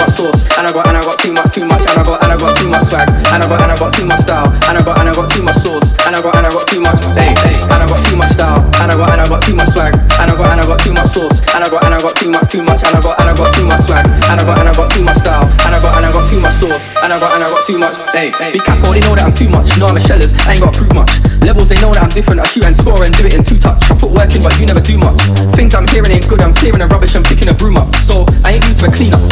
much sauce, and I got and I got too much, too much, and I got and I got too much swag, and I got and I got too much style, and I got and I got too much sauce, and I got and I got too much, hey, hey, and I got too much style, and I got and I got too much swag, and I got and I got too much sauce, and I got and I got too much, too much, and I got and I got too much swag, and I got and I got too much style, and I got and I got too much sauce, and I got and I got too much, hey, hey. Be careful, they know that I'm too much, no I'm a shellers, I ain't got proof much. Levels they know that I'm different, I shoot and score and do it in two touch. I put work in, but you never do much. Things I'm hearing ain't good, I'm clearing the rubbish, and picking a broom up. So I ain't new to a cleanup.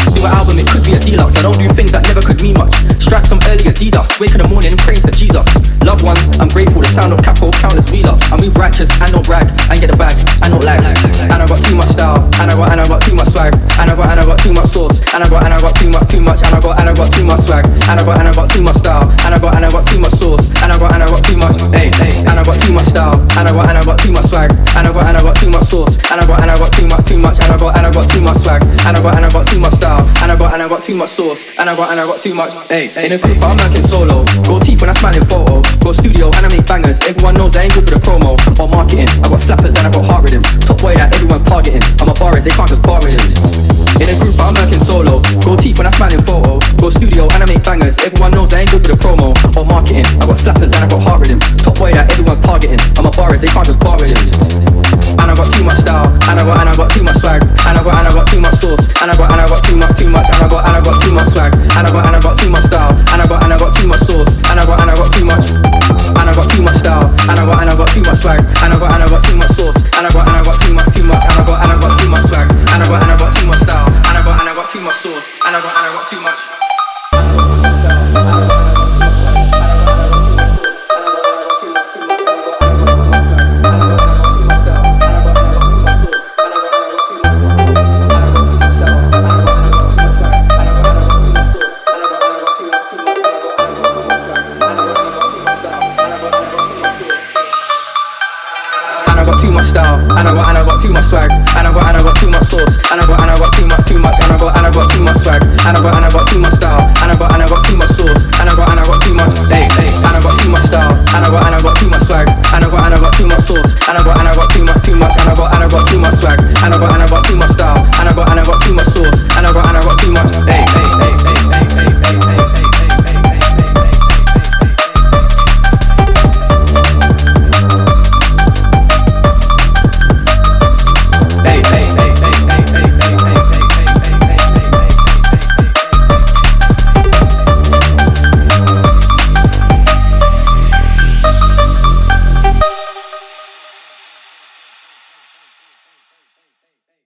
I don't do things that never could mean much. Strike some early Adidas. Wake in the morning, praying for Jesus. Loved ones, I'm grateful. The sound of Capo, countless wheel ups. I move righteous, I don't brag. I get the bag, I don't lag. And I got too much style, and I got and I got too much swag, and I got and I got too much sauce, and I got and I got too much, too much, and I got and I got too much swag, and I got and I got too much style, and I got and I got too much sauce, and I got and I got too much, hey, hey, and I got too much style, and I got and I got too much swag, and I got and I got too much sauce, and I got and I got too much, too much, and I got and I got too much swag, and I got and I got too much sauce, and I got and I got too much, hey, in a group I'm working solo, go teeth when I smiling photo, go studio and I make bangers, everyone knows I ain't good for the promo. Or marketing, I got slappers and I got heart rhythm, top boy that everyone's targeting, I'm a barist, they can't just bar with him. In a group I'm working solo, go teeth when I smiling photo, go studio and I make bangers, everyone knows I ain't good for the promo. Or marketing, I got slappers and I got heart rhythm, top boy that everyone's targeting, I'm a barist, they can't just bar with I got and I got style, and I got and I got too much swag, and I got and I got too much sauce, and I